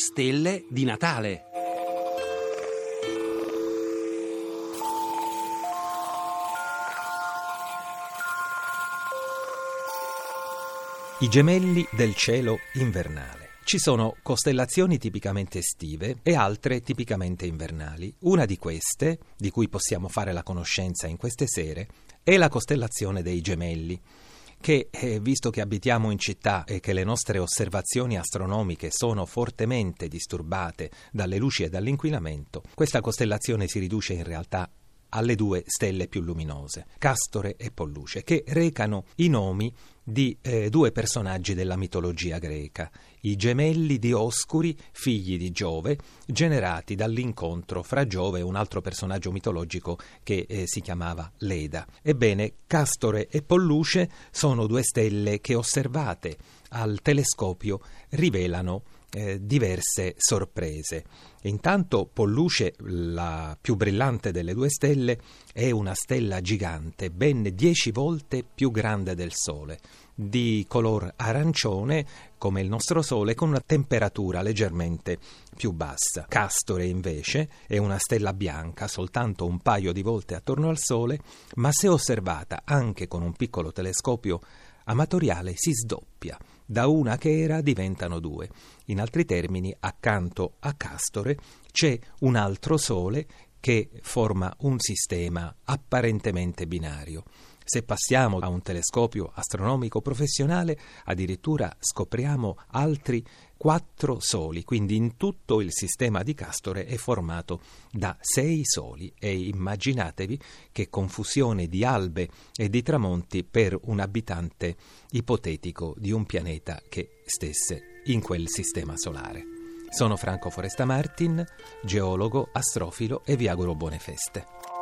stelle di Natale. I gemelli del cielo invernale. Ci sono costellazioni tipicamente estive e altre tipicamente invernali. Una di queste, di cui possiamo fare la conoscenza in queste sere, è la costellazione dei gemelli che, eh, visto che abitiamo in città e che le nostre osservazioni astronomiche sono fortemente disturbate dalle luci e dall'inquinamento, questa costellazione si riduce in realtà alle due stelle più luminose, Castore e Polluce, che recano i nomi di eh, due personaggi della mitologia greca, i gemelli di Oscuri, figli di Giove, generati dall'incontro fra Giove e un altro personaggio mitologico che eh, si chiamava Leda. Ebbene, Castore e Polluce sono due stelle che osservate al telescopio rivelano eh, diverse sorprese. Intanto Polluce, la più brillante delle due stelle, è una stella gigante, ben dieci volte più grande del Sole, di color arancione come il nostro Sole, con una temperatura leggermente più bassa. Castore invece è una stella bianca, soltanto un paio di volte attorno al Sole, ma se osservata anche con un piccolo telescopio amatoriale si sdoppia. Da una che era diventano due. In altri termini, accanto a Castore c'è un altro Sole che forma un sistema apparentemente binario. Se passiamo a un telescopio astronomico professionale, addirittura scopriamo altri quattro soli, quindi in tutto il sistema di Castore è formato da sei soli e immaginatevi che confusione di albe e di tramonti per un abitante ipotetico di un pianeta che stesse in quel sistema solare. Sono Franco Foresta Martin, geologo, astrofilo e vi auguro buone feste.